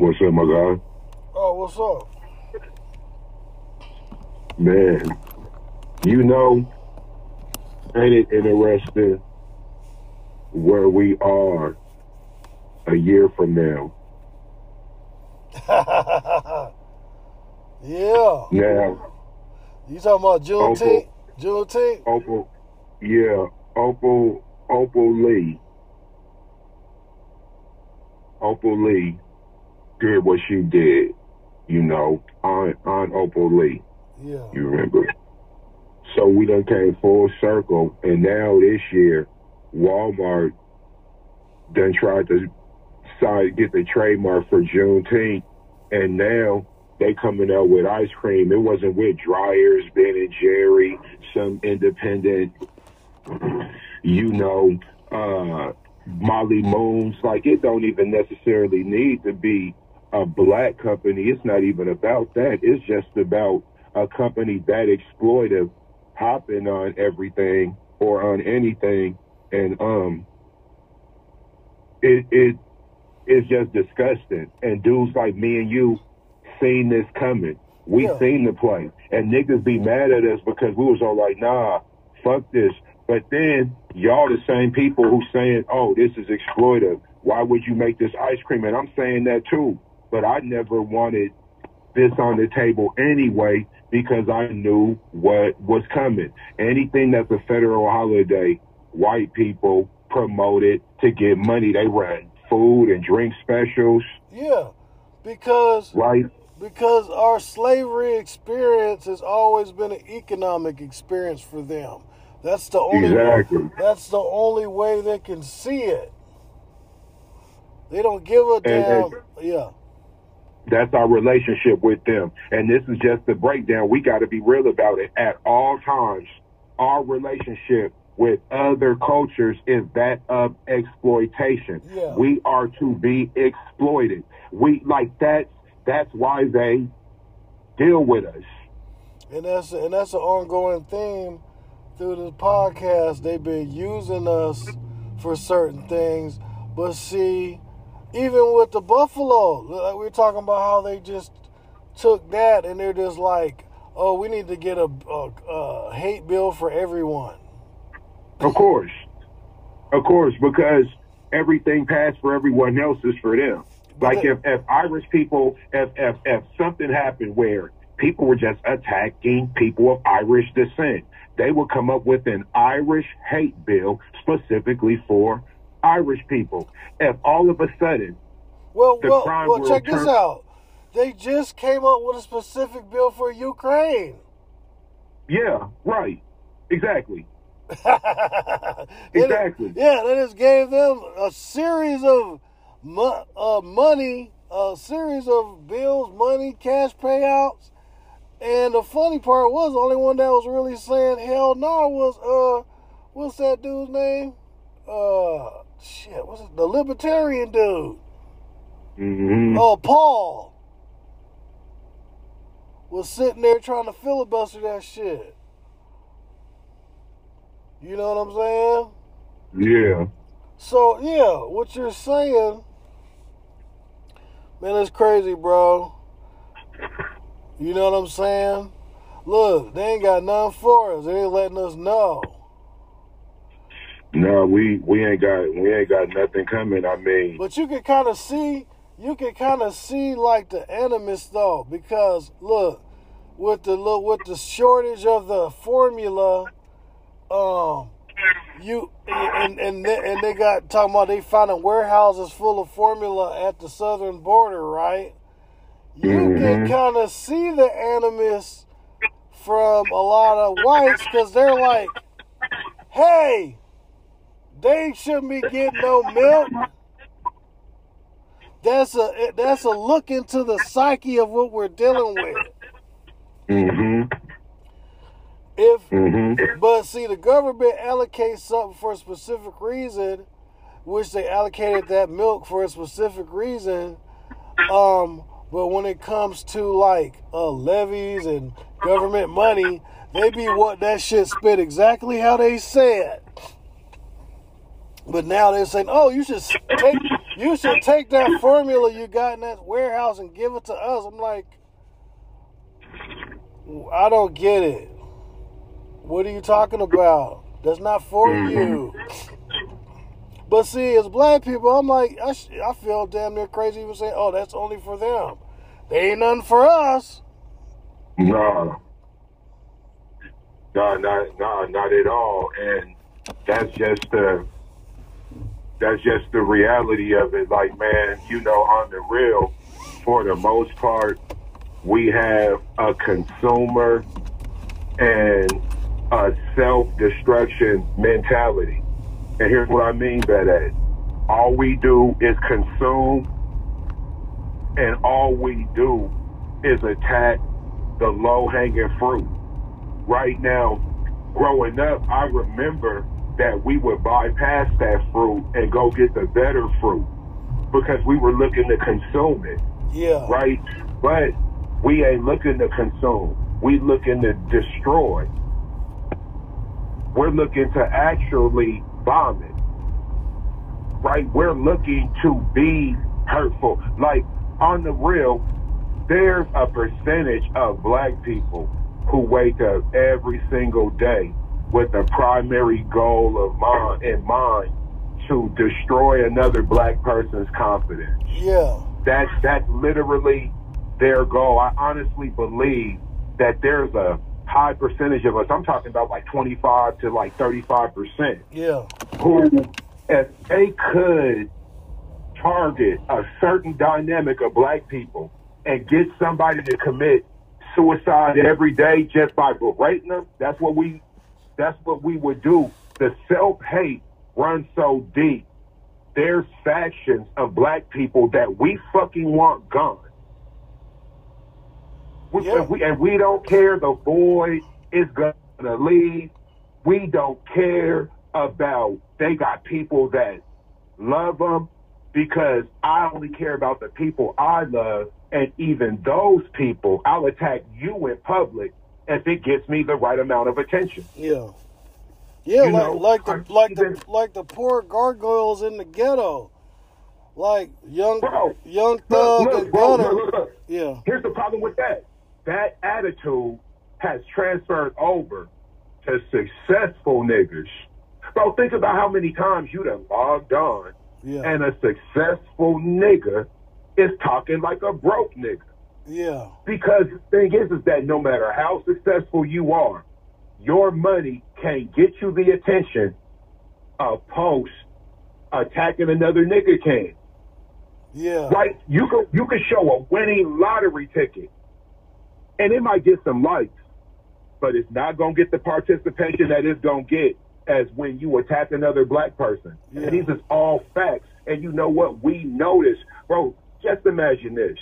What's up, my guy? Oh, what's up? Man, you know, ain't it interesting where we are a year from now? yeah. Now, You talking about Juneteenth? Juneteenth? Opal, yeah, Opal, Opal Lee, Opal Lee did what she did, you know, on on Opal Lee. Yeah. You remember? So we done came full circle, and now this year, Walmart done tried to decide get the trademark for Juneteenth, and now they coming out with ice cream. It wasn't with Dreyer's, Ben and Jerry, some independent, you know, uh, Molly Moon's. Like it don't even necessarily need to be a black company. It's not even about that. It's just about a company that exploitive hopping on everything or on anything and um it it is just disgusting. And dudes like me and you seen this coming. We Yeah. seen the play. And niggas be mad at us because we was all like, nah, fuck this. But then y'all the same people who saying, oh, this is exploitive. Why would you make this ice cream? And I'm saying that too. But I never wanted this on the table anyway because I knew what was coming. Anything that's a federal holiday, white people promote it to get money. They run food and drink specials, Yeah. Because right? because our slavery experience has always been an economic experience for them. That's the only Exactly. that's the only way they can see it. They don't give a damn. and- yeah. That's our relationship with them. And this is just the breakdown. We got to be real about it at all times. Our relationship with other cultures is that of exploitation. Yeah. We are to be exploited. We like that's That's why they deal with us. And that's and that's an ongoing theme through this podcast. They've been using us for certain things, but see, even with the Buffalo, like we're talking about how they just took that and they're just like, oh, we need to get a, a, a hate bill for everyone. Of course. Of course, because everything passed for everyone else is for them. Like if, if Irish people, if, if, if something happened where people were just attacking people of Irish descent, they would come up with an Irish hate bill specifically for Irish people. If all of a sudden, Well, well, well. Check this out. They just came up with a specific bill for Ukraine. yeah, right, exactly, exactly. Yeah, they just gave them a series of mo- uh, money, a series of bills, money, cash payouts. And the funny part was the only one that was really saying hell no was uh what's that dude's name? Uh shit, what's it? The libertarian dude. hmm Oh, Paul was sitting there trying to filibuster that shit. You know what I'm saying? Yeah, So yeah, what you're saying, man, it's crazy, bro. You know what I'm saying? Look, they ain't got nothing for us. They ain't letting us know. No, we we ain't got we ain't got nothing coming. I mean, But you can kind of see, you can kind of see like the animus though, because look, with the look with the shortage of the formula, um, you and and they, and they got talking about they finding warehouses full of formula at the southern border, right? You can Mhm. kind of see the animus from a lot of whites because they're like, hey, they shouldn't be getting no milk. That's a that's a look into the psyche of what we're dealing with. hmm If hmm but see the government allocates something for a specific reason, which they allocated that milk for a specific reason. Um, but when it comes to like uh, levies and government money, they be what that shit spit exactly how they said. But now they're saying, "Oh, you should take you should take that formula you got in that warehouse and give it to us. I'm like, I don't get it. What are you talking about? That's not for you. But see, as black people, I'm like, I, sh- I feel damn near crazy even saying, oh, that's only for them. They ain't nothing for us. No. No, not no, not at all. And that's just the that's just the reality of it. Like, man, you know, on the real, for the most part, we have a consumer and a self destruction mentality. And here's what I mean by that. All we do is consume and all we do is attack the low hanging fruit. Right now, growing up, I remember that we would bypass that fruit and go get the better fruit because we were looking to consume it, Yeah. right? But we ain't looking to consume. We looking to destroy. We're looking to actually bomb it, right? We're looking to be hurtful. Like on the real, there's a percentage of black people who wake up every single day with the primary goal of mind in mind to destroy another black person's confidence. Yeah. That's that's literally their goal. I honestly believe that there's a high percentage of us. I'm talking about like 25 to like 35 percent Yeah. who, if they could target a certain dynamic of black people and get somebody to commit suicide every day just by berating them, that's what we, that's what we would do. The self hate runs so deep. There's factions of black people that we fucking want gone. We, Yeah. and, we, and we don't care the void is gonna leave. We don't care about they got people that love them because I only care about the people I love, and even those people, I'll attack you in public if it gets me the right amount of attention. Yeah. Yeah, You like know, like the I'm like the like the poor gargoyles in the ghetto. Like young Bro, young thug look, bro, look, look, look. Yeah. Here's the problem with that. That attitude has transferred over to successful niggas. Bro, think about how many times you done logged on Yeah. and a successful nigga is talking like a broke nigga. Yeah. Because the thing is, is that no matter how successful you are, your money can't get you the attention a post attacking another nigga can. Yeah. Right? You could you could show a winning lottery ticket, and it might get some likes, but it's not gonna get the participation that it's gonna get as when you attack another black person. Yeah. And these is all facts. And you know what? We notice, bro. Just imagine this.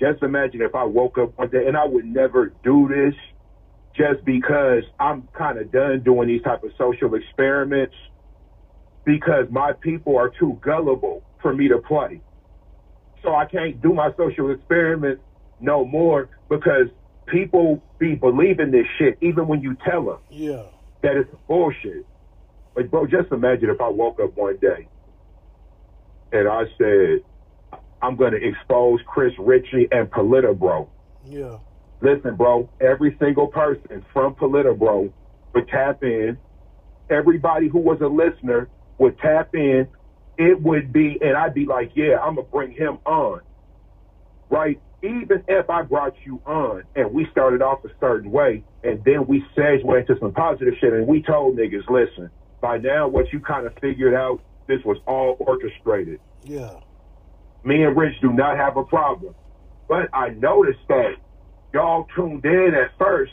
Just imagine if I woke up one day and I would never do this, just because I'm kind of done doing these type of social experiments, because my people are too gullible for me to play so I can't do my social experiments no more because people be believing this shit even when you tell them Yeah. that it's bullshit. Like, bro, just imagine if I woke up one day and I said, I'm going to expose Chris Ritchie and Politobro. Yeah. Listen, bro, every single person from Politobro would tap in. Everybody who was a listener would tap in. It would be, and I'd be like, yeah, I'm going to bring him on. Right? Even if I brought you on and we started off a certain way and then we segued into some positive shit and we told niggas, listen, by now what you kind of figured out, this was all orchestrated Yeah. Me and Rich do not have a problem. But I noticed that y'all tuned in at first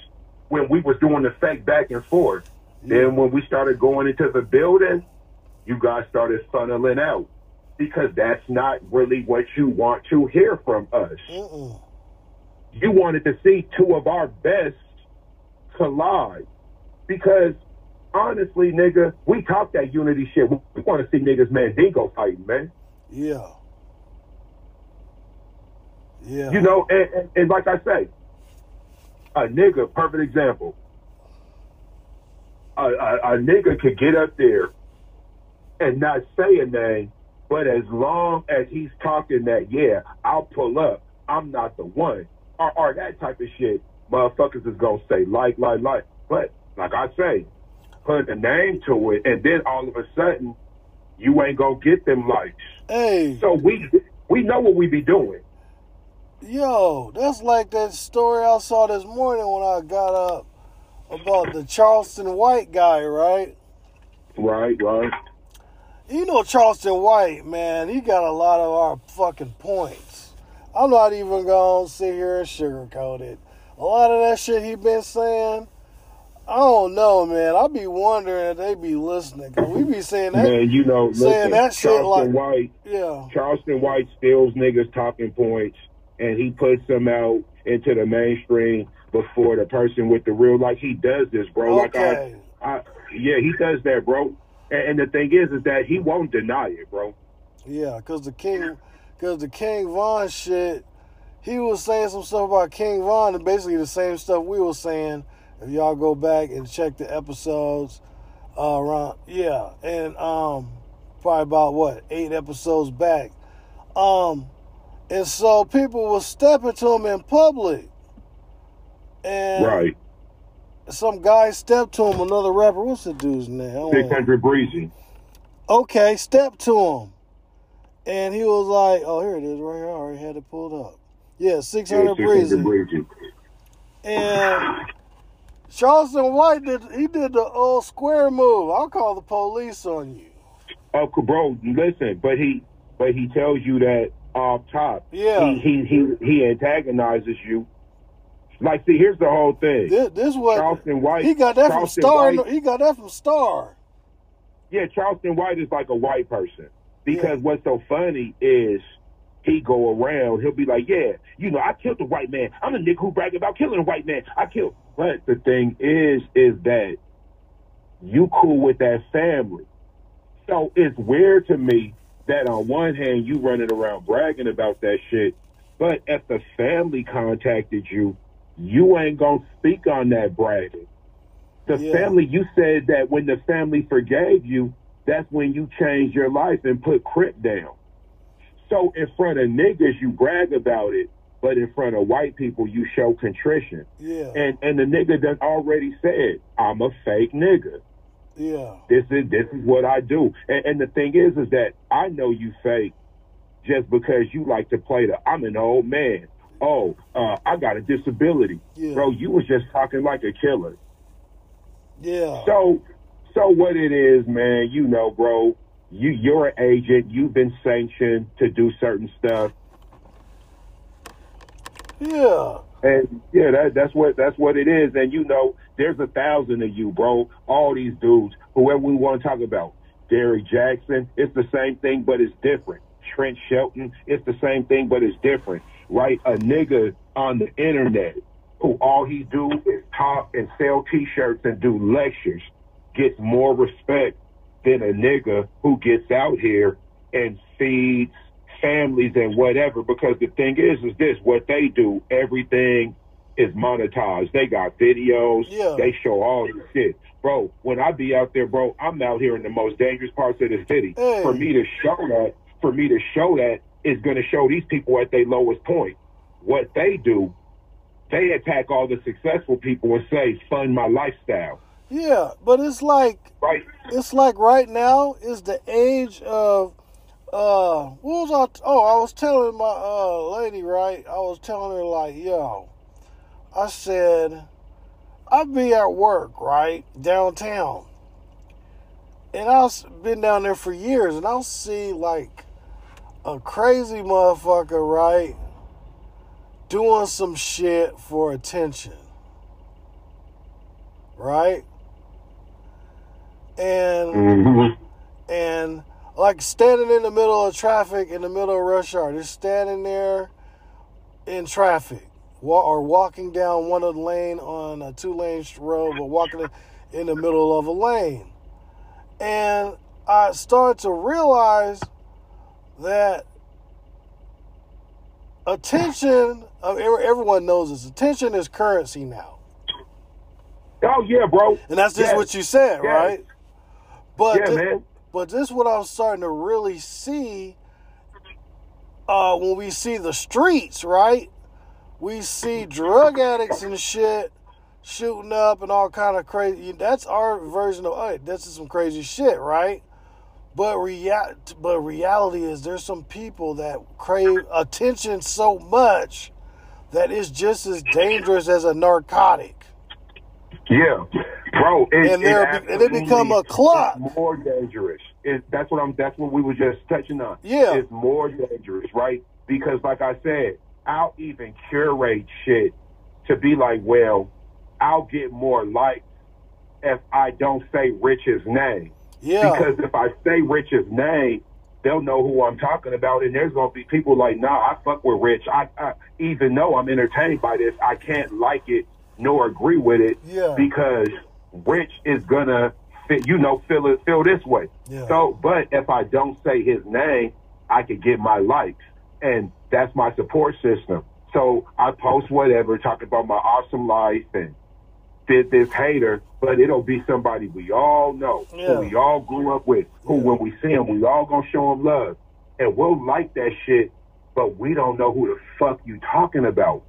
when we was doing the fake back and forth. Then when we started going into the building, you guys started funneling out because that's not really what you want to hear from us. Mm-mm. You wanted to see two of our best collide because honestly, nigga, we talk that unity shit. We, want to see niggas Mandingo fighting, man. Yeah. Yeah. You know, and, and, and like I say, a nigga, perfect example. A, a, a nigga could get up there and not say a name, But as long as he's talking that, yeah, I'll pull up, I'm not the one, or, or that type of shit, motherfuckers is gonna say like, like, like. But like I say, put a name to it, and then all of a sudden, you ain't gonna get them likes. Hey, So we we know what we be doing. Yo, that's like that story I saw this morning when I got up about the Charleston White guy, right? Right, right. You know Charleston White, man, he got a lot of our fucking points. I'm not even gonna sit here and sugarcoat it. A lot of that shit he been saying, I don't know, man. I be wondering if they be listening. Cause we be saying that, Man, you know, saying listen, that shit Charleston like- White yeah, Charleston White steals niggas talking points and he puts them out into the mainstream before the person with the real like he does this, bro. Like okay, I, I yeah, he does that, bro. And, and the thing is is that he won't deny it, bro. yeah, cause the King, cause the King Von shit, he was saying some stuff about King Von and basically the same stuff we were saying. If y'all go back and check the episodes, uh, around yeah, and um, probably about what eight episodes back, um, and so people were stepping to him in public, and Right. some guy stepped to him, another rapper. What's the dude's name? I don't Six know. hundred breezy. Okay, stepped to him, and he was like, "Oh, here it is, right here. I already had it pulled up. Yeah, six Yeah, 600 breezy." breezy. And Charleston White did he did the old square move. I'll call the police on you. Oh, bro, listen, but he but he tells you that off top. Yeah. He he he, he antagonizes you. Like, see, here's the whole thing. This, this was Charleston White. he got that from Star. White- He got that from Star. Yeah, Charleston White is like a white person because Yeah. what's so funny is he go around, he'll be like, yeah, you know, I killed a white man. I'm a nigga who brag about killing a white man. I killed. But the thing is, is that you cool with that family. So it's weird to me that on one hand you running around bragging about that shit, but if the family contacted you, you ain't gonna speak on that bragging. The Yeah. family, you said that when the family forgave you, that's when you changed your life and put Crip down. So in front of niggas, you brag about it, but in front of white people, you show contrition. Yeah, And and the nigga done already said, I'm a fake nigga. Yeah, This is this is what I do. And, and the thing is, is that I know you fake just because you like to play the I'm an old man. Oh, uh, I got a disability, Yeah. bro. You was just talking like a killer. yeah. So, so what it is, man? You know, bro. You you're an agent. You've been sanctioned to do certain stuff, Yeah, and yeah, that that's what that's what it is. And you know, there's a thousand of you, bro. All these dudes, whoever we want to talk about, Derrick Jackson. It's the same thing, but it's different. Trent Shelton. It's the same thing, but it's different, right? A nigga on the internet who all he do is talk and sell T-shirts and do lectures gets more respect than a nigga who gets out here and feeds families and whatever. Because the thing is, is this: what they do, everything is monetized. They got videos. Yeah. They show all this shit. Bro, when I be out there, bro, I'm out here in the most dangerous parts of the city. Hey. For me to show that, for me to show that is going to show these people at their lowest point. What they do, they attack all the successful people and say, fund my lifestyle. yeah. But it's like Right? it's like right now is the age of uh what was I oh I was telling my uh lady right? I was telling her like yo I said I'd be at work right downtown. And I've been down there for years and I'll see like a crazy motherfucker right doing some shit for attention. Right? And Mm-hmm. and like standing in the middle of traffic in the middle of rush hour, just standing there in traffic, or walking down one of the lane on a two lane road, but walking in the middle of a lane, and I started to realize that attention. Everyone knows this. Attention is currency now, Oh, yeah, bro. and that's just Yes. what you said, Yes. right? But Yeah, man. But this is what I'm starting to really see uh, when we see the streets, right? We see drug addicts and shit shooting up and all kind of crazy. That's our version of, hey, this is some crazy shit, right? But rea- but reality is there's some people that crave attention so much that it's just as dangerous as a narcotic. Yeah, bro, it, And it and they become a clock. More dangerous. It, that's what I'm. That's what we were just touching on. Yeah. it's more dangerous, right? Because, like I said, I'll even curate shit to be like, well, I'll get more likes if I don't say Rich's name. Yeah. Because if I say Rich's name, they'll know who I'm talking about, and there's gonna be people like, nah, I fuck with Rich. I, I even though I'm entertained by this, I can't like it nor agree with it Yeah. because Rich is gonna fit, you know, feel it, feel this way. Yeah. So, but if I don't say his name, I could get my likes, and that's my support system. So I post whatever, talk about my awesome life and did this hater, but it'll be somebody we all know, Yeah. who we all grew up with, who Yeah. when we see him, we all gonna show him love, and we'll like that shit, but we don't know who the fuck you talking about,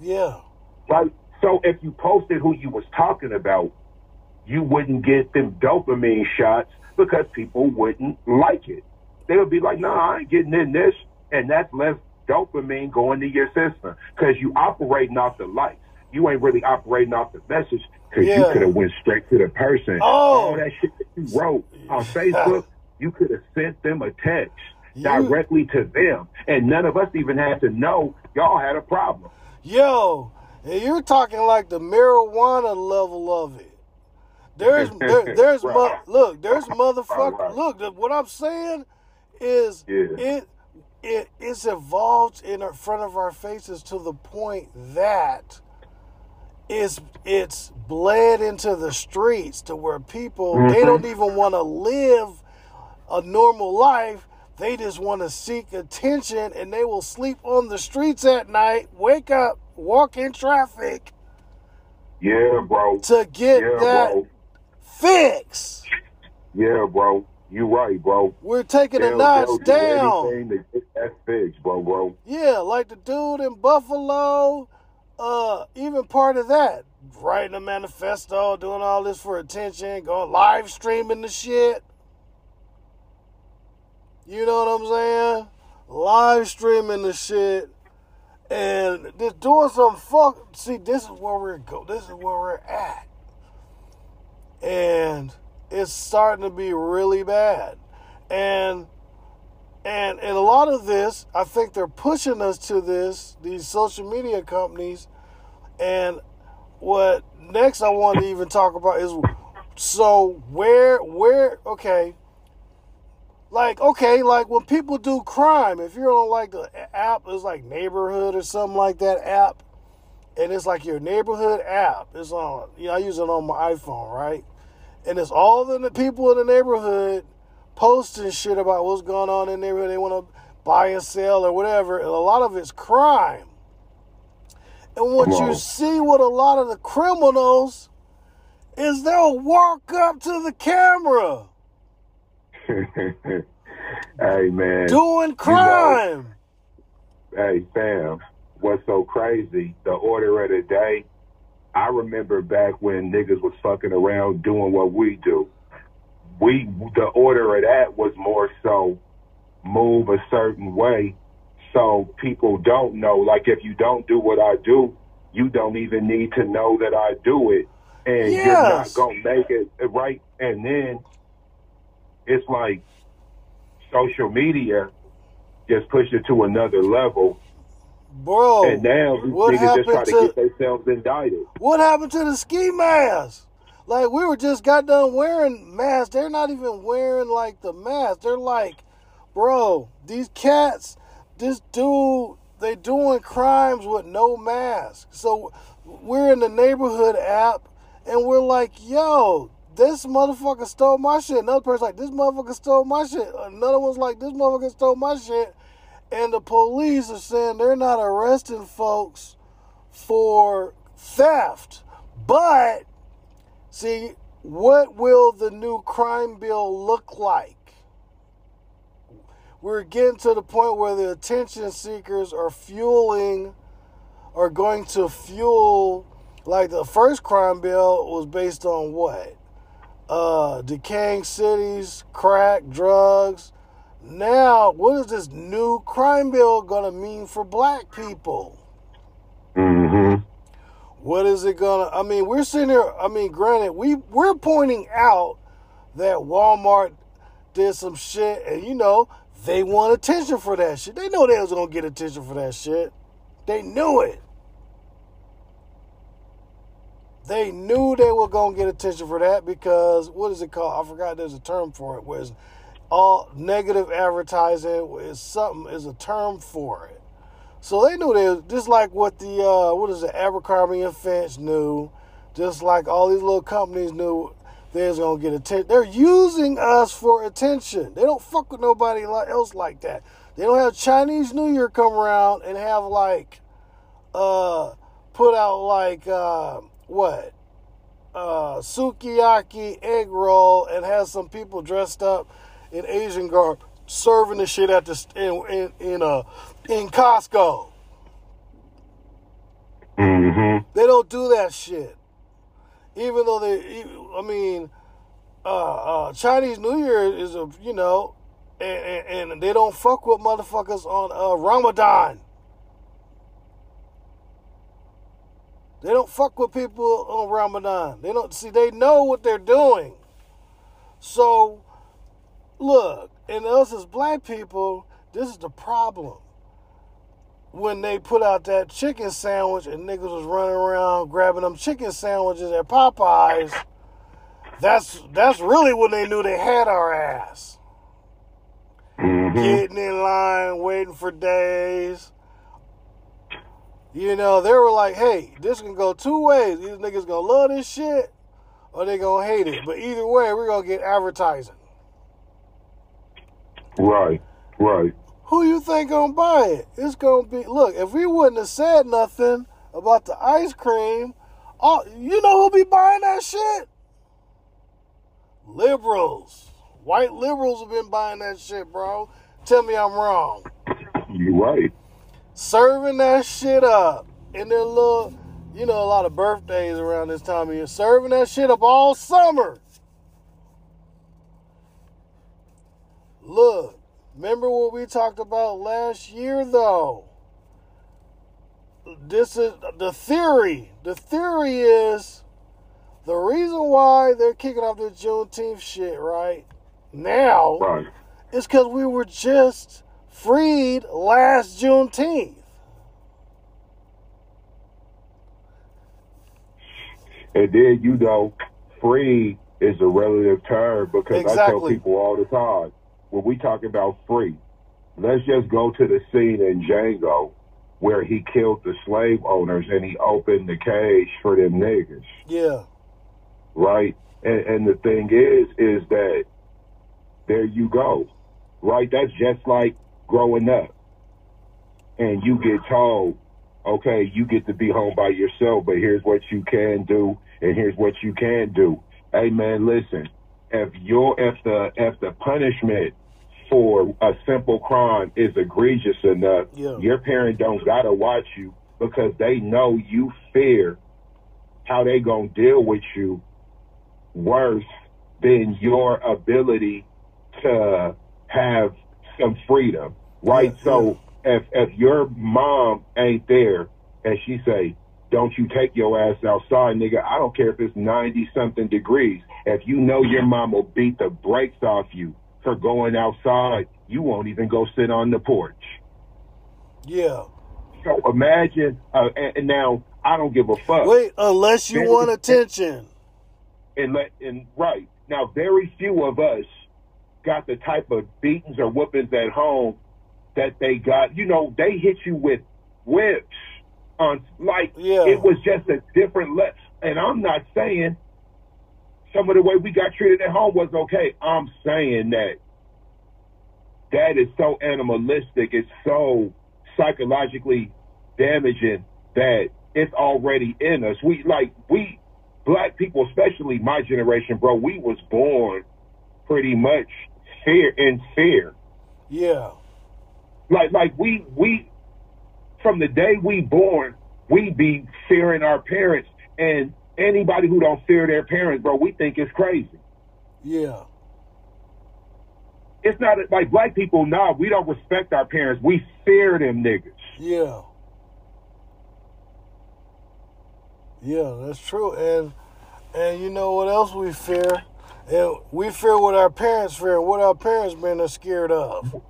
yeah. right? So if you posted who you was talking about, you wouldn't get them dopamine shots because people wouldn't like it. They would be like, "Nah, I ain't getting in this," and that's less dopamine going to your system because you operating off the likes. You ain't really operating off the message because you could have went straight to the person. Oh. All that shit that you wrote on Facebook, you could have sent them a text You- directly to them, and none of us even had to know y'all had a problem. Yo, and you're talking like the marijuana level of it. There's there, there's mo- look, there's motherfucker. Look, the- what I'm saying is Yeah. it it it's evolved in front of our faces to the point that it's it's bled into the streets to where people they Mhm. don't even want to live a normal life. They just want to seek attention and they will sleep on the streets at night, wake up, walk in traffic Yeah, bro. to get Yeah, that bro. Fix. Yeah, bro. You right, bro. We're taking a They'll- notch they'll do down. get that fixed, bro, bro. Yeah, like the dude in Buffalo, uh, even part of that, writing a manifesto, doing all this for attention, going live streaming the shit. You know what I'm saying? Live streaming the shit and just doing some fuck. See, this is where we're go. This is where we're at, and it's starting to be really bad, and and and a lot of this, I think they're pushing us to this. These social media companies, and what next I want to even talk about is so where where okay. Like okay, like when people do crime, if you're on like the app, it's like neighborhood or something like that app, and it's like your neighborhood app. It's on, you know, I use it on my iPhone, right? And it's all the people in the neighborhood posting shit about what's going on in the neighborhood. They want to buy and sell or whatever, and a lot of it's crime. And what Come you see with a lot of the criminals is they'll walk up to the camera hey, man. doing crime. Hey, fam. What's so crazy? The order of the day. I remember back when niggas was fucking around doing what we do. We, the order of that was more so move a certain way so people don't know. Like if you don't do what I do, you don't even need to know that I do it. And you're not going to make it uh, right. And then it's like social media just pushed it to another level. Bro, and now these what niggas just try happened to, to- get themselves indicted. What happened to the ski mask? Like we were just got done wearing masks. They're not even wearing like the mask. They're like, bro, these cats, this dude, they doing crimes with no mask. So we're in the neighborhood app and we're like, yo, this motherfucker stole my shit. Another person's like, this motherfucker stole my shit. Another one's like, this motherfucker stole my shit. And the police are saying they're not arresting folks for theft. But see, what will the new crime bill look like? We're getting to the point where the attention seekers are fueling, are going to fuel, like the first crime bill was based on what? Uh, decaying cities, crack, drugs. Now, what is this new crime bill going to mean for black people? Mm-hmm. What is it gonna? I mean, we're sitting here. I mean, granted, we we're pointing out that Walmart did some shit, and you know they want attention for that shit. They know they was gonna get attention for that shit. They knew it. They knew they were gonna get attention for that because what is it called? I forgot. There's a term for it. Where it's all negative advertising is something is a term for it. So they knew they just like what the uh, what is it Abercrombie and Fitch knew, just like all these little companies knew they was gonna get attention. They're using us for attention. They don't fuck with nobody else like that. They don't have Chinese New Year come around and have like uh put out like uh what uh sukiyaki egg roll and have some people dressed up in Asian garb serving the shit at the in in, in uh in Costco. Mm-hmm. They don't do that shit. Even though they, I mean, uh, uh, Chinese New Year is a you know, and, and, and they don't fuck with motherfuckers on uh, Ramadan. They don't fuck with people on Ramadan. They don't see. They know what they're doing. So, look, and us as black people, this is the problem. When they put out that chicken sandwich and niggas was running around grabbing them chicken sandwiches at Popeyes, that's that's really when they knew they had our ass. Mm-hmm. Getting in line, waiting for days. You know, they were like, hey, this can go two ways. These niggas gonna love this shit or they gonna hate it. But either way, we're gonna get advertising. Right, right. Who you think gonna buy it? It's gonna be look, if we wouldn't have said nothing about the ice cream, all you know who'll be buying that shit? Liberals. White liberals have been buying that shit, bro. Tell me I'm wrong. You're right. Serving that shit up in their little you know, a lot of birthdays around this time of year. Serving that shit up all summer. Look, remember what we talked about last year, though? This is the theory. The theory is the reason why they're kicking off this Juneteenth shit right now Right. is because we were just freed last Juneteenth. And then you know, free is a relative term because I tell people all the time when we talk about free, let's just go to the scene in Django where he killed the slave owners and he opened the cage for them niggas, Yeah. right? And, and the thing is, is that there you go, right? That's just like growing up, and you get told, okay, you get to be home by yourself, but here's what you can do, and here's what you can't do. Hey man, listen, if your if the if the punishment for a simple crime is egregious enough, Yeah. your parent don't gotta watch you because they know you fear how they gonna deal with you worse than your ability to have some freedom, right? Yeah, so if if your mom ain't there and she say, "Don't you take your ass outside, nigga," I don't care if it's ninety something degrees. If you know your mom will beat the brakes off you for going outside, you won't even go sit on the porch. Yeah. So imagine, uh, and, now I don't give a fuck. Wait, unless you Very- want attention. and let and right now very few of us got the type of beatings or whoopings at home that they got you know they hit you with whips on like Yeah. it was just a different let and i'm not saying some of the way we got treated at home was okay. I'm saying that. That is so animalistic. It's so psychologically damaging that it's already in us. We like we black people, especially my generation, bro, we was born pretty much fear in fear. Yeah. Like like we we from the day we born, we be fearing our parents. And anybody who don't fear their parents, bro, we think it's crazy. Yeah. It's not like black people, nah, we don't respect our parents. We fear them niggas. Yeah. Yeah, that's true. And and you know what else we fear? And we fear what our parents fear, what our parents been scared of.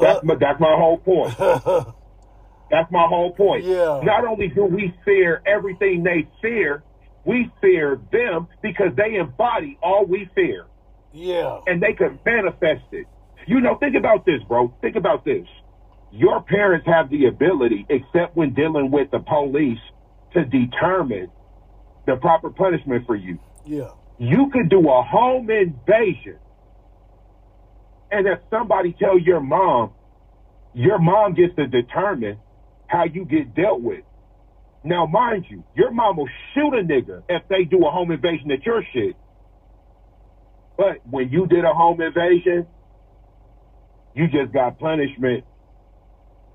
That's my that's my whole point. that's my whole point. Yeah. Not only do we fear everything they fear, we fear them because they embody all we fear. Yeah. And they can manifest it. You know, think about this, bro. Think about this. Your parents have the ability, except when dealing with the police, to determine the proper punishment for you. Yeah. You could do a home invasion. And if somebody tell your mom, your mom gets to determine how you get dealt with. Now, mind you, your mom will shoot a nigga if they do a home invasion at your shit. But when you did a home invasion, you just got punishment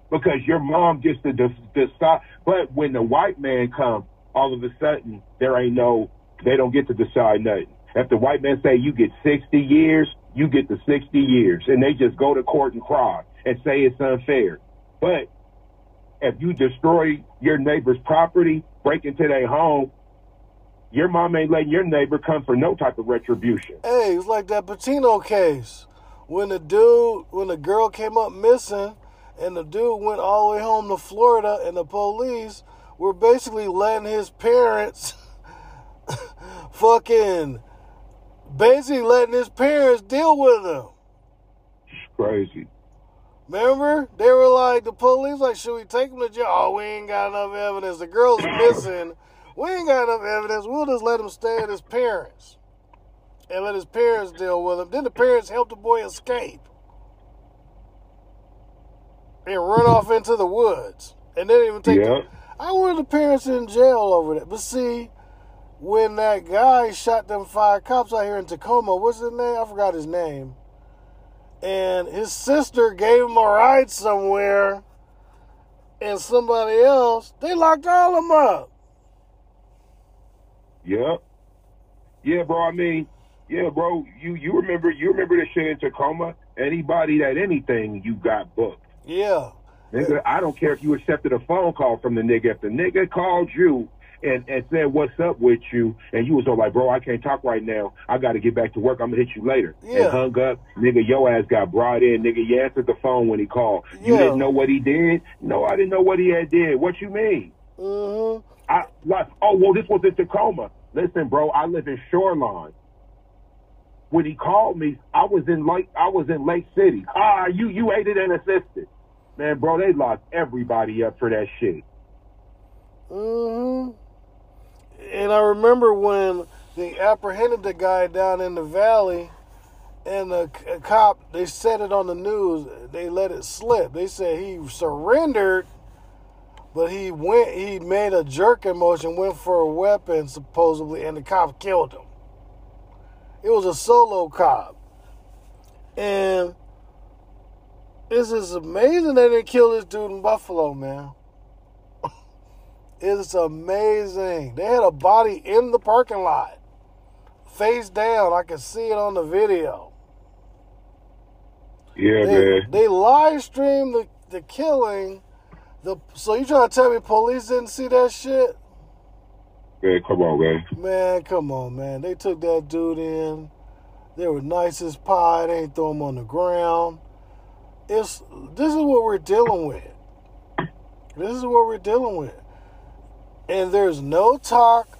because your mom gets to decide. But when the white man comes, all of a sudden there ain't no, they don't get to decide nothing. If the white man say you get 60 years, you get the 60 years, and they just go to court and cry and say it's unfair. But if you destroy your neighbor's property, break into their home, your mom ain't letting your neighbor come for no type of retribution. Hey, it's like that Petito case. When the dude, when the girl came up missing, and the dude went all the way home to Florida, and the police were basically letting his parents fucking basically letting his parents deal with him. It's crazy. Remember? They were like, the police, like, should we take him to jail? Oh, we ain't got enough evidence. The girl's missing. We ain't got enough evidence. We'll just let him stay at his parents and let his parents deal with him. Then the parents help the boy escape and run off into the woods. And they didn't even take Yeah. the, I wanted the parents in jail over that. But see, when that guy shot them five cops out here in Tacoma, what's his name? I forgot his name. And his sister gave him a ride somewhere, and somebody else, they locked all of them up. Yeah. Yeah, bro. I mean, yeah, bro. You you remember you remember the shit in Tacoma? Anybody that anything you got booked. Yeah. Nigga, I don't care if you accepted a phone call from the nigga. If the nigga called you and, and said, What's up with you? And you was all like, Bro, I can't talk right now. I got to get back to work. I'm going to hit you later. Yeah. And hung up. Nigga, your ass got brought in. Nigga, you answered the phone when he called. You Yeah. didn't know what he did? No, I didn't know what he had did. What you mean? hmm I like, oh, well, this was in Tacoma. Listen, bro, I live in Shoreline. When he called me, I was in Lake, I was in Lake City. Ah, you, you aided and assisted. Man, bro, they locked everybody up for that shit. hmm And I remember when they apprehended the guy down in the valley, and the cop, they said it on the news, they let it slip. They said he surrendered, but he went, he made a jerking motion, went for a weapon supposedly, and the cop killed him. It was a solo cop. And it's just amazing they didn't kill this dude in Buffalo, man. It's amazing. They had a body in the parking lot, face down. I can see it on the video. Yeah, They, man. they live streamed the, the killing. The so you trying to tell me police didn't see that shit? Man, come on, man. Man, come on, man. They took that dude in. They were nice as pie. They ain't throw him on the ground. It's this is what we're dealing with. This is what we're dealing with. And there's no talk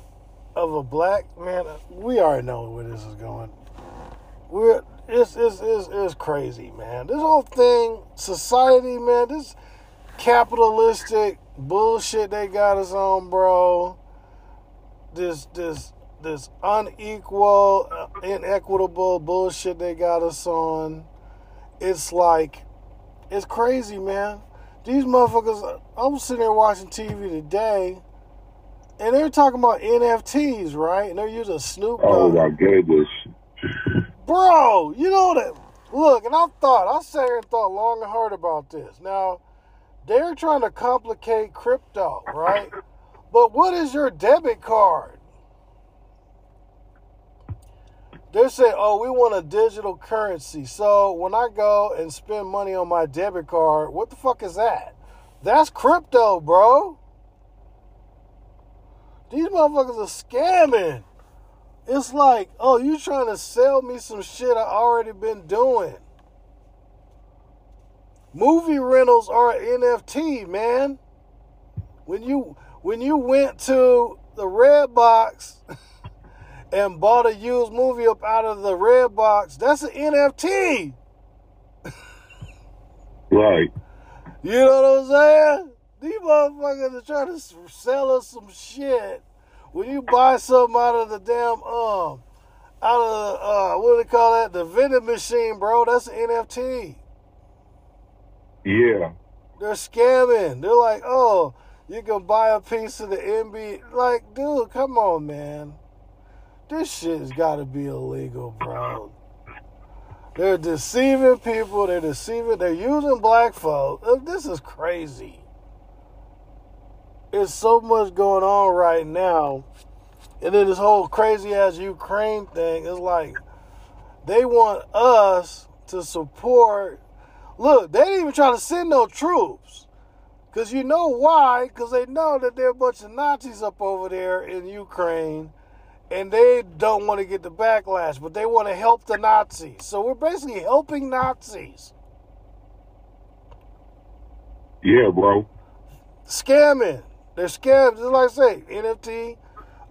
of a black man. We already know where this is going. We're it's it's it's, it's crazy, man. This whole thing, society, man. This capitalistic bullshit they got us on, bro this this this unequal, uh, inequitable bullshit they got us on. It's like, it's crazy, man. These motherfuckers. I was sitting there watching TV today, and they're talking about NFTs, right? And they're using Snoop Oh my goodness. Bro, you know that. Look, and I thought, I sat here and thought long and hard about this. Now, they're trying to complicate crypto, right? But what is your debit card? They're saying, oh, we want a digital currency. So when I go and spend money on my debit card, what the fuck is that? That's crypto, bro. These motherfuckers are scamming. It's like, oh, you trying to sell me some shit I already been doing. Movie rentals are an NFT, man. When you when you went to the Redbox and bought a used movie up out of the Redbox, that's an NFT. Right. You know what I'm saying? These motherfuckers are trying to sell us some shit. When you buy something out of the damn um out of the uh what do they call that? The vending machine, bro, that's an NFT. Yeah. They're scamming. They're like, oh, you can buy a piece of the NBA. Like, dude, come on, man. This shit's got to be illegal, bro. They're deceiving people. They're deceiving. They're using black folk. Uh, This is crazy. There's so much going on right now. And then this whole crazy ass Ukraine thing is like, they want us to support. Look, they didn't even try to send no troops. Because you know why? Because they know that there are a bunch of Nazis up over there in Ukraine. And they don't want to get the backlash, but they want to help the Nazis. So we're basically helping Nazis. Yeah, bro. Scamming. They're scams, just like I say, NFT,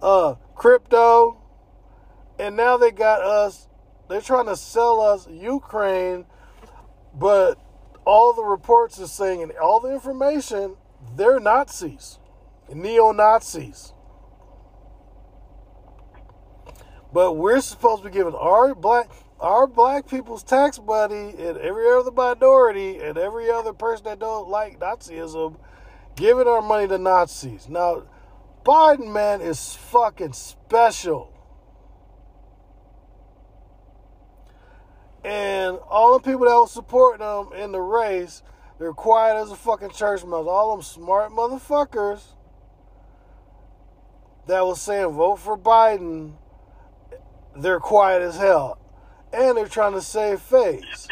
uh, crypto. And now they got us, they're trying to sell us Ukraine, but all the reports are saying and all the information, they're Nazis, neo Nazis. But we're supposed to be giving our black our black people's tax money and every other minority and every other person that don't like Nazism giving our money to Nazis. Now, Biden man is fucking special. And all the people that was supporting him in the race, they're quiet as a fucking church mouse. All them smart motherfuckers that was saying vote for Biden, they're quiet as hell. And they're trying to save face.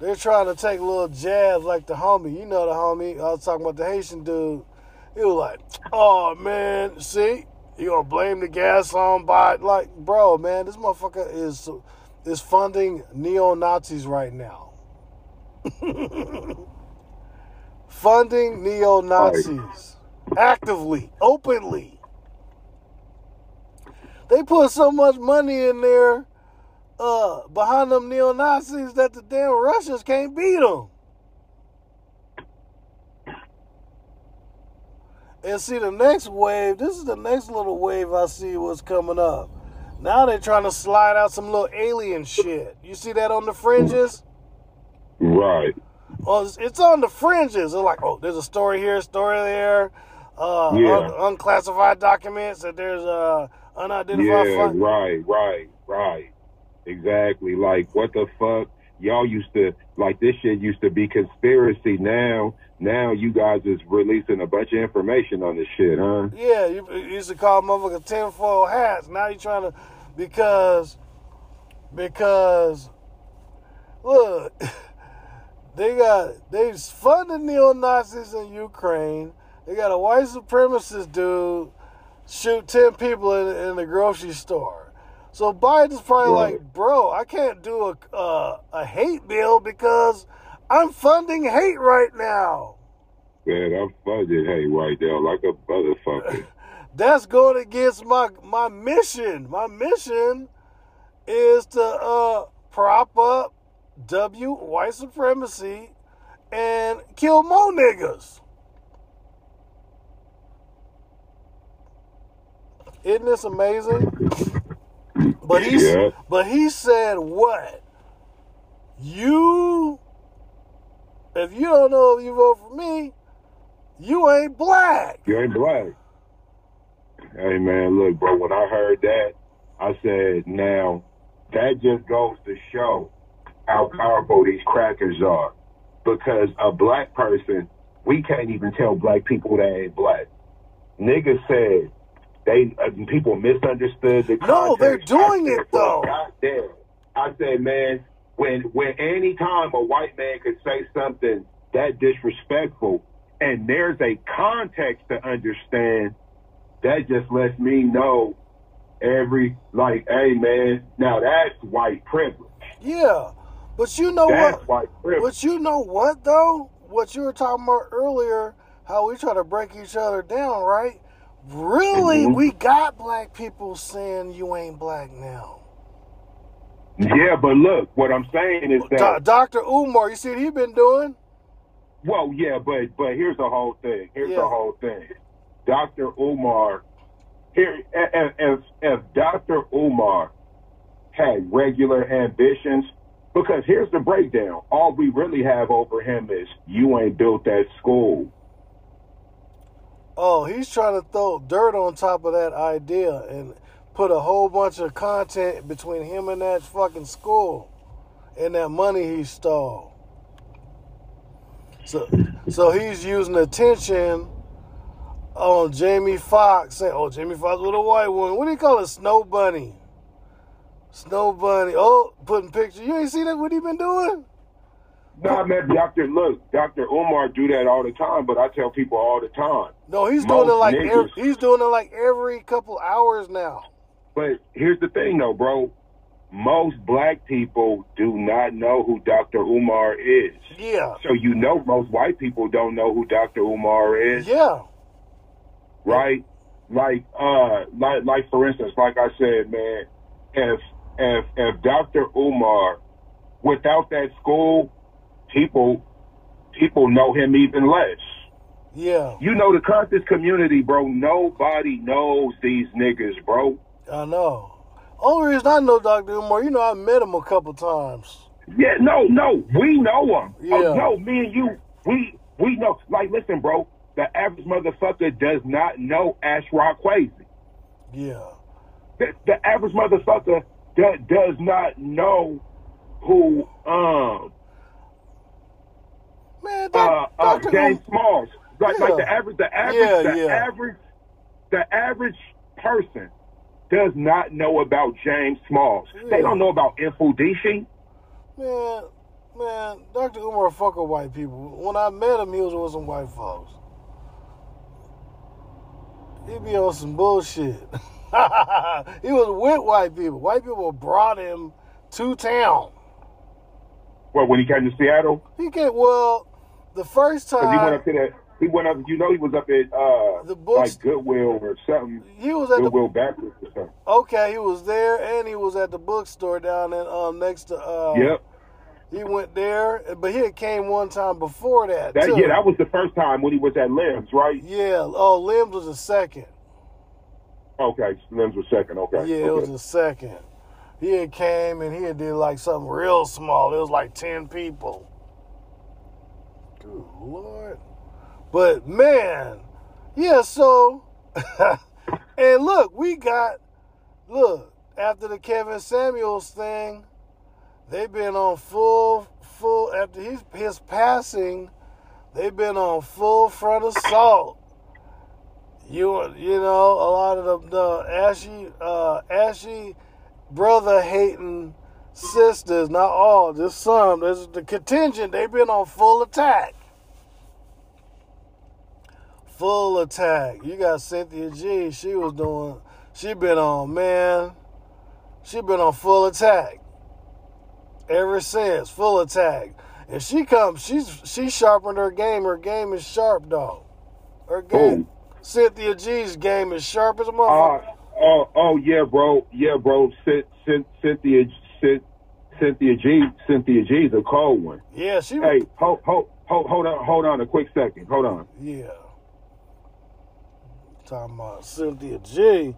They're trying to take a little jabs like the homie. You know the homie. I was talking about the Haitian dude. He was like, oh man, see? You gonna blame the gas on Biden? Like, bro, man, this motherfucker is is funding neo Nazis right now. funding neo Nazis actively, openly. They put so much money in there uh, behind them neo Nazis that the damn Russians can't beat them. And see the next wave. This is the next little wave I see what's coming up. Now they're trying to slide out some little alien shit. You see that on the fringes? Right. Well, it's, on the fringes. It's like, oh, there's a story here, a story there. Uh, Yeah. un- unclassified documents that there's uh, unidentified. Yeah, right, right, right. Exactly. Like what the fuck? Y'all used to like this shit used to be conspiracy. Now, now you guys is releasing a bunch of information on this shit, huh? Yeah, you, you used to call motherfucker tinfoil hats. Now you trying to because because look, they got they funded neo Nazis in Ukraine. They got a white supremacist dude shoot ten people in, in the grocery store. So Biden's probably Right. like, bro, I can't do a uh, a hate bill because I'm funding hate right now. Man, I'm funding hate right now like a motherfucker. that's going against my my mission. My mission is to uh, prop up W white supremacy and kill more niggas. Isn't this amazing? But he Yeah. but he said what? You if you don't know if you vote for me, you ain't black. You ain't black. Hey man, look, bro. When I heard that, I said, now that just goes to show how powerful these crackers are. Because a black person, we can't even tell black people they ain't black. Niggas said they uh, people misunderstood the No, they're doing said, it, though. God damn. I said, man, when when any time a white man could say something that disrespectful and there's a context to understand, that just lets me know every like, hey man, now that's white privilege. Yeah, but you know That's what? white privilege. But you know what though? What you were talking about earlier, how we try to break each other down, right? Really, Mhm. we got black people saying you ain't black now. Yeah, but look, what I'm saying is that Dr. Umar, you see what he been doing? well, yeah, but but here's the whole thing. Here's Yeah. the whole thing. Dr. Umar, here if if, if Dr. Umar had regular ambitions, because here's the breakdown. All we really have over him is you ain't built that school. Oh, he's trying to throw dirt on top of that idea and put a whole bunch of content between him and that fucking school and that money he stole. So, so he's using attention on Jamie Foxx saying, "Oh, Jamie Foxx with a white woman. What do you call it? Snow bunny. Snow bunny. Oh, putting pictures. You ain't seen that? What he been doing? No, man, Dr. Look, Dr. Umar do that all the time, but I tell people all the time. No, he's doing it like niggas- every, he's doing it like every couple hours now. But here's the thing, though, bro. Most black people do not know who Dr. Umar is. Yeah, So you know most white people don't know who Dr. Umar is, yeah. right? Like, uh, like, like for instance, like I said, man, if if if Dr. Umar, without that school, people people know him even less. Yeah, You know the conscious community, bro. Nobody knows these niggas, bro. I know. Only reason I know Dr. Umar, you know, I met him a couple times. Yeah, no, no, we know him. Yeah. Oh, no, me and you, we we know. Like, listen, bro, the average motherfucker does not know Ashra Kwesi. Yeah. The, the average motherfucker do, does not know who um Man, uh, uh James Um, Smalls. Like, Yeah. like the average, the average, Yeah, the yeah. average, the average person does not know about James Smalls. They don't know about Mfundishi. man, man, Dr. Umar fuck with white people. When I met him, he was with some white folks. He be on some bullshit. he was with white people. White people brought him to town. Well, when he came to Seattle, He came, well, the first 'cause he went up to that. He went up. You know, he was up at uh, The books- like Goodwill or something. he was at the Goodwill Baptist or something. Okay, he was there, and he was at the bookstore down in um next to. Uh, yep. He went there, but he had came one time before that. That too. yeah, that was the first time when he was at Limbs, right? Yeah. Oh, Limbs was the second. Okay, Limbs was second. Okay. Yeah, it was okay. the second. He had came and he had did like something real small. It was like ten people. Good lord. But man, yeah. So, and look, we got look after the Kevin Samuels thing. They've been on full, full after his his passing. They've been on full front assault. You you know a lot of the, the ashy uh, ashy brother hating sisters, not all, just some. There's the contingent. They've been on full attack. Full attack. You got Cynthia G. She was doing. She been on man. She been on full attack. Ever since full attack. And she comes, she's she sharpened her game. Her game is sharp, though. Her game. Cynthia G's game is sharp as a Uh, oh, oh yeah, bro. Yeah, bro. Cyn- Cyn- Cynthia, Cyn- Cynthia G. Cynthia G. is a cold one. yeah, she. Hey, hold, hold, hold, hold on, hold on a quick second. Hold on. Yeah. Talking about Cynthia G.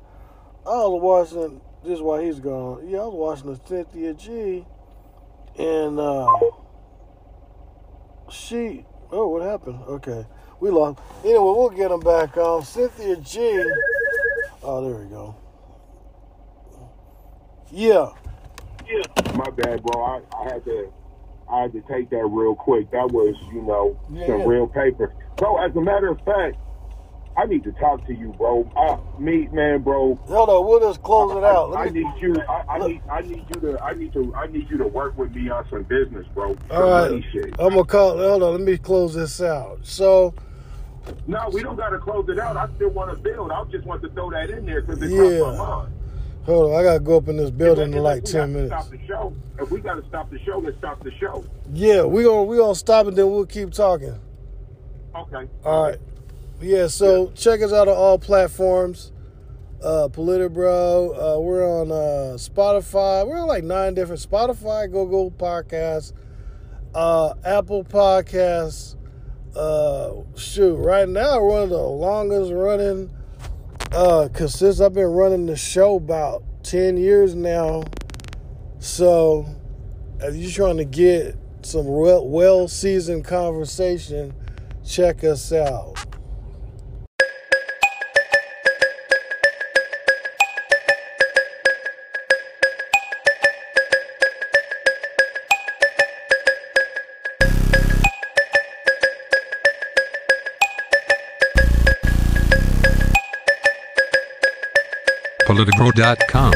I was watching this while he's gone. Yeah, I was watching the Cynthia G. And uh she oh what happened? Okay. We lost. Anyway, we'll get him back on. Cynthia G. Oh, there we go. Yeah. My bad, bro. I, I had to I had to take that real quick. That was, you know, Yeah, some real paper. Bro, as a matter of fact, I need to talk to you, bro. Uh, me, man, bro. Hold on, we'll just close it out. I, I need you. I, I need. I need you to. I need to. I need you to work with me on some business, bro. All right. shit. I'm gonna call. Hold on, let me close this out. So, No, we don't got to close it out. I still want to build. I just want to throw that in there because it Yeah. crossed my mind. Hold on, I gotta go up in this building in like ten minutes. Stop the show. If we got to stop the show, let's stop the show. Yeah, we gonna we gonna stop it. Then we'll keep talking. Okay. All right. Yeah, so check us out on all platforms. Uh Politibro. Uh we're on uh Spotify. We're on like nine different Spotify, Google Podcasts, uh Apple Podcasts. Uh shoot, right now we're one of the longest running uh cause since I've been running the show about ten years now. So if you're trying to get some well well seasoned conversation, check us out. Politipro.com.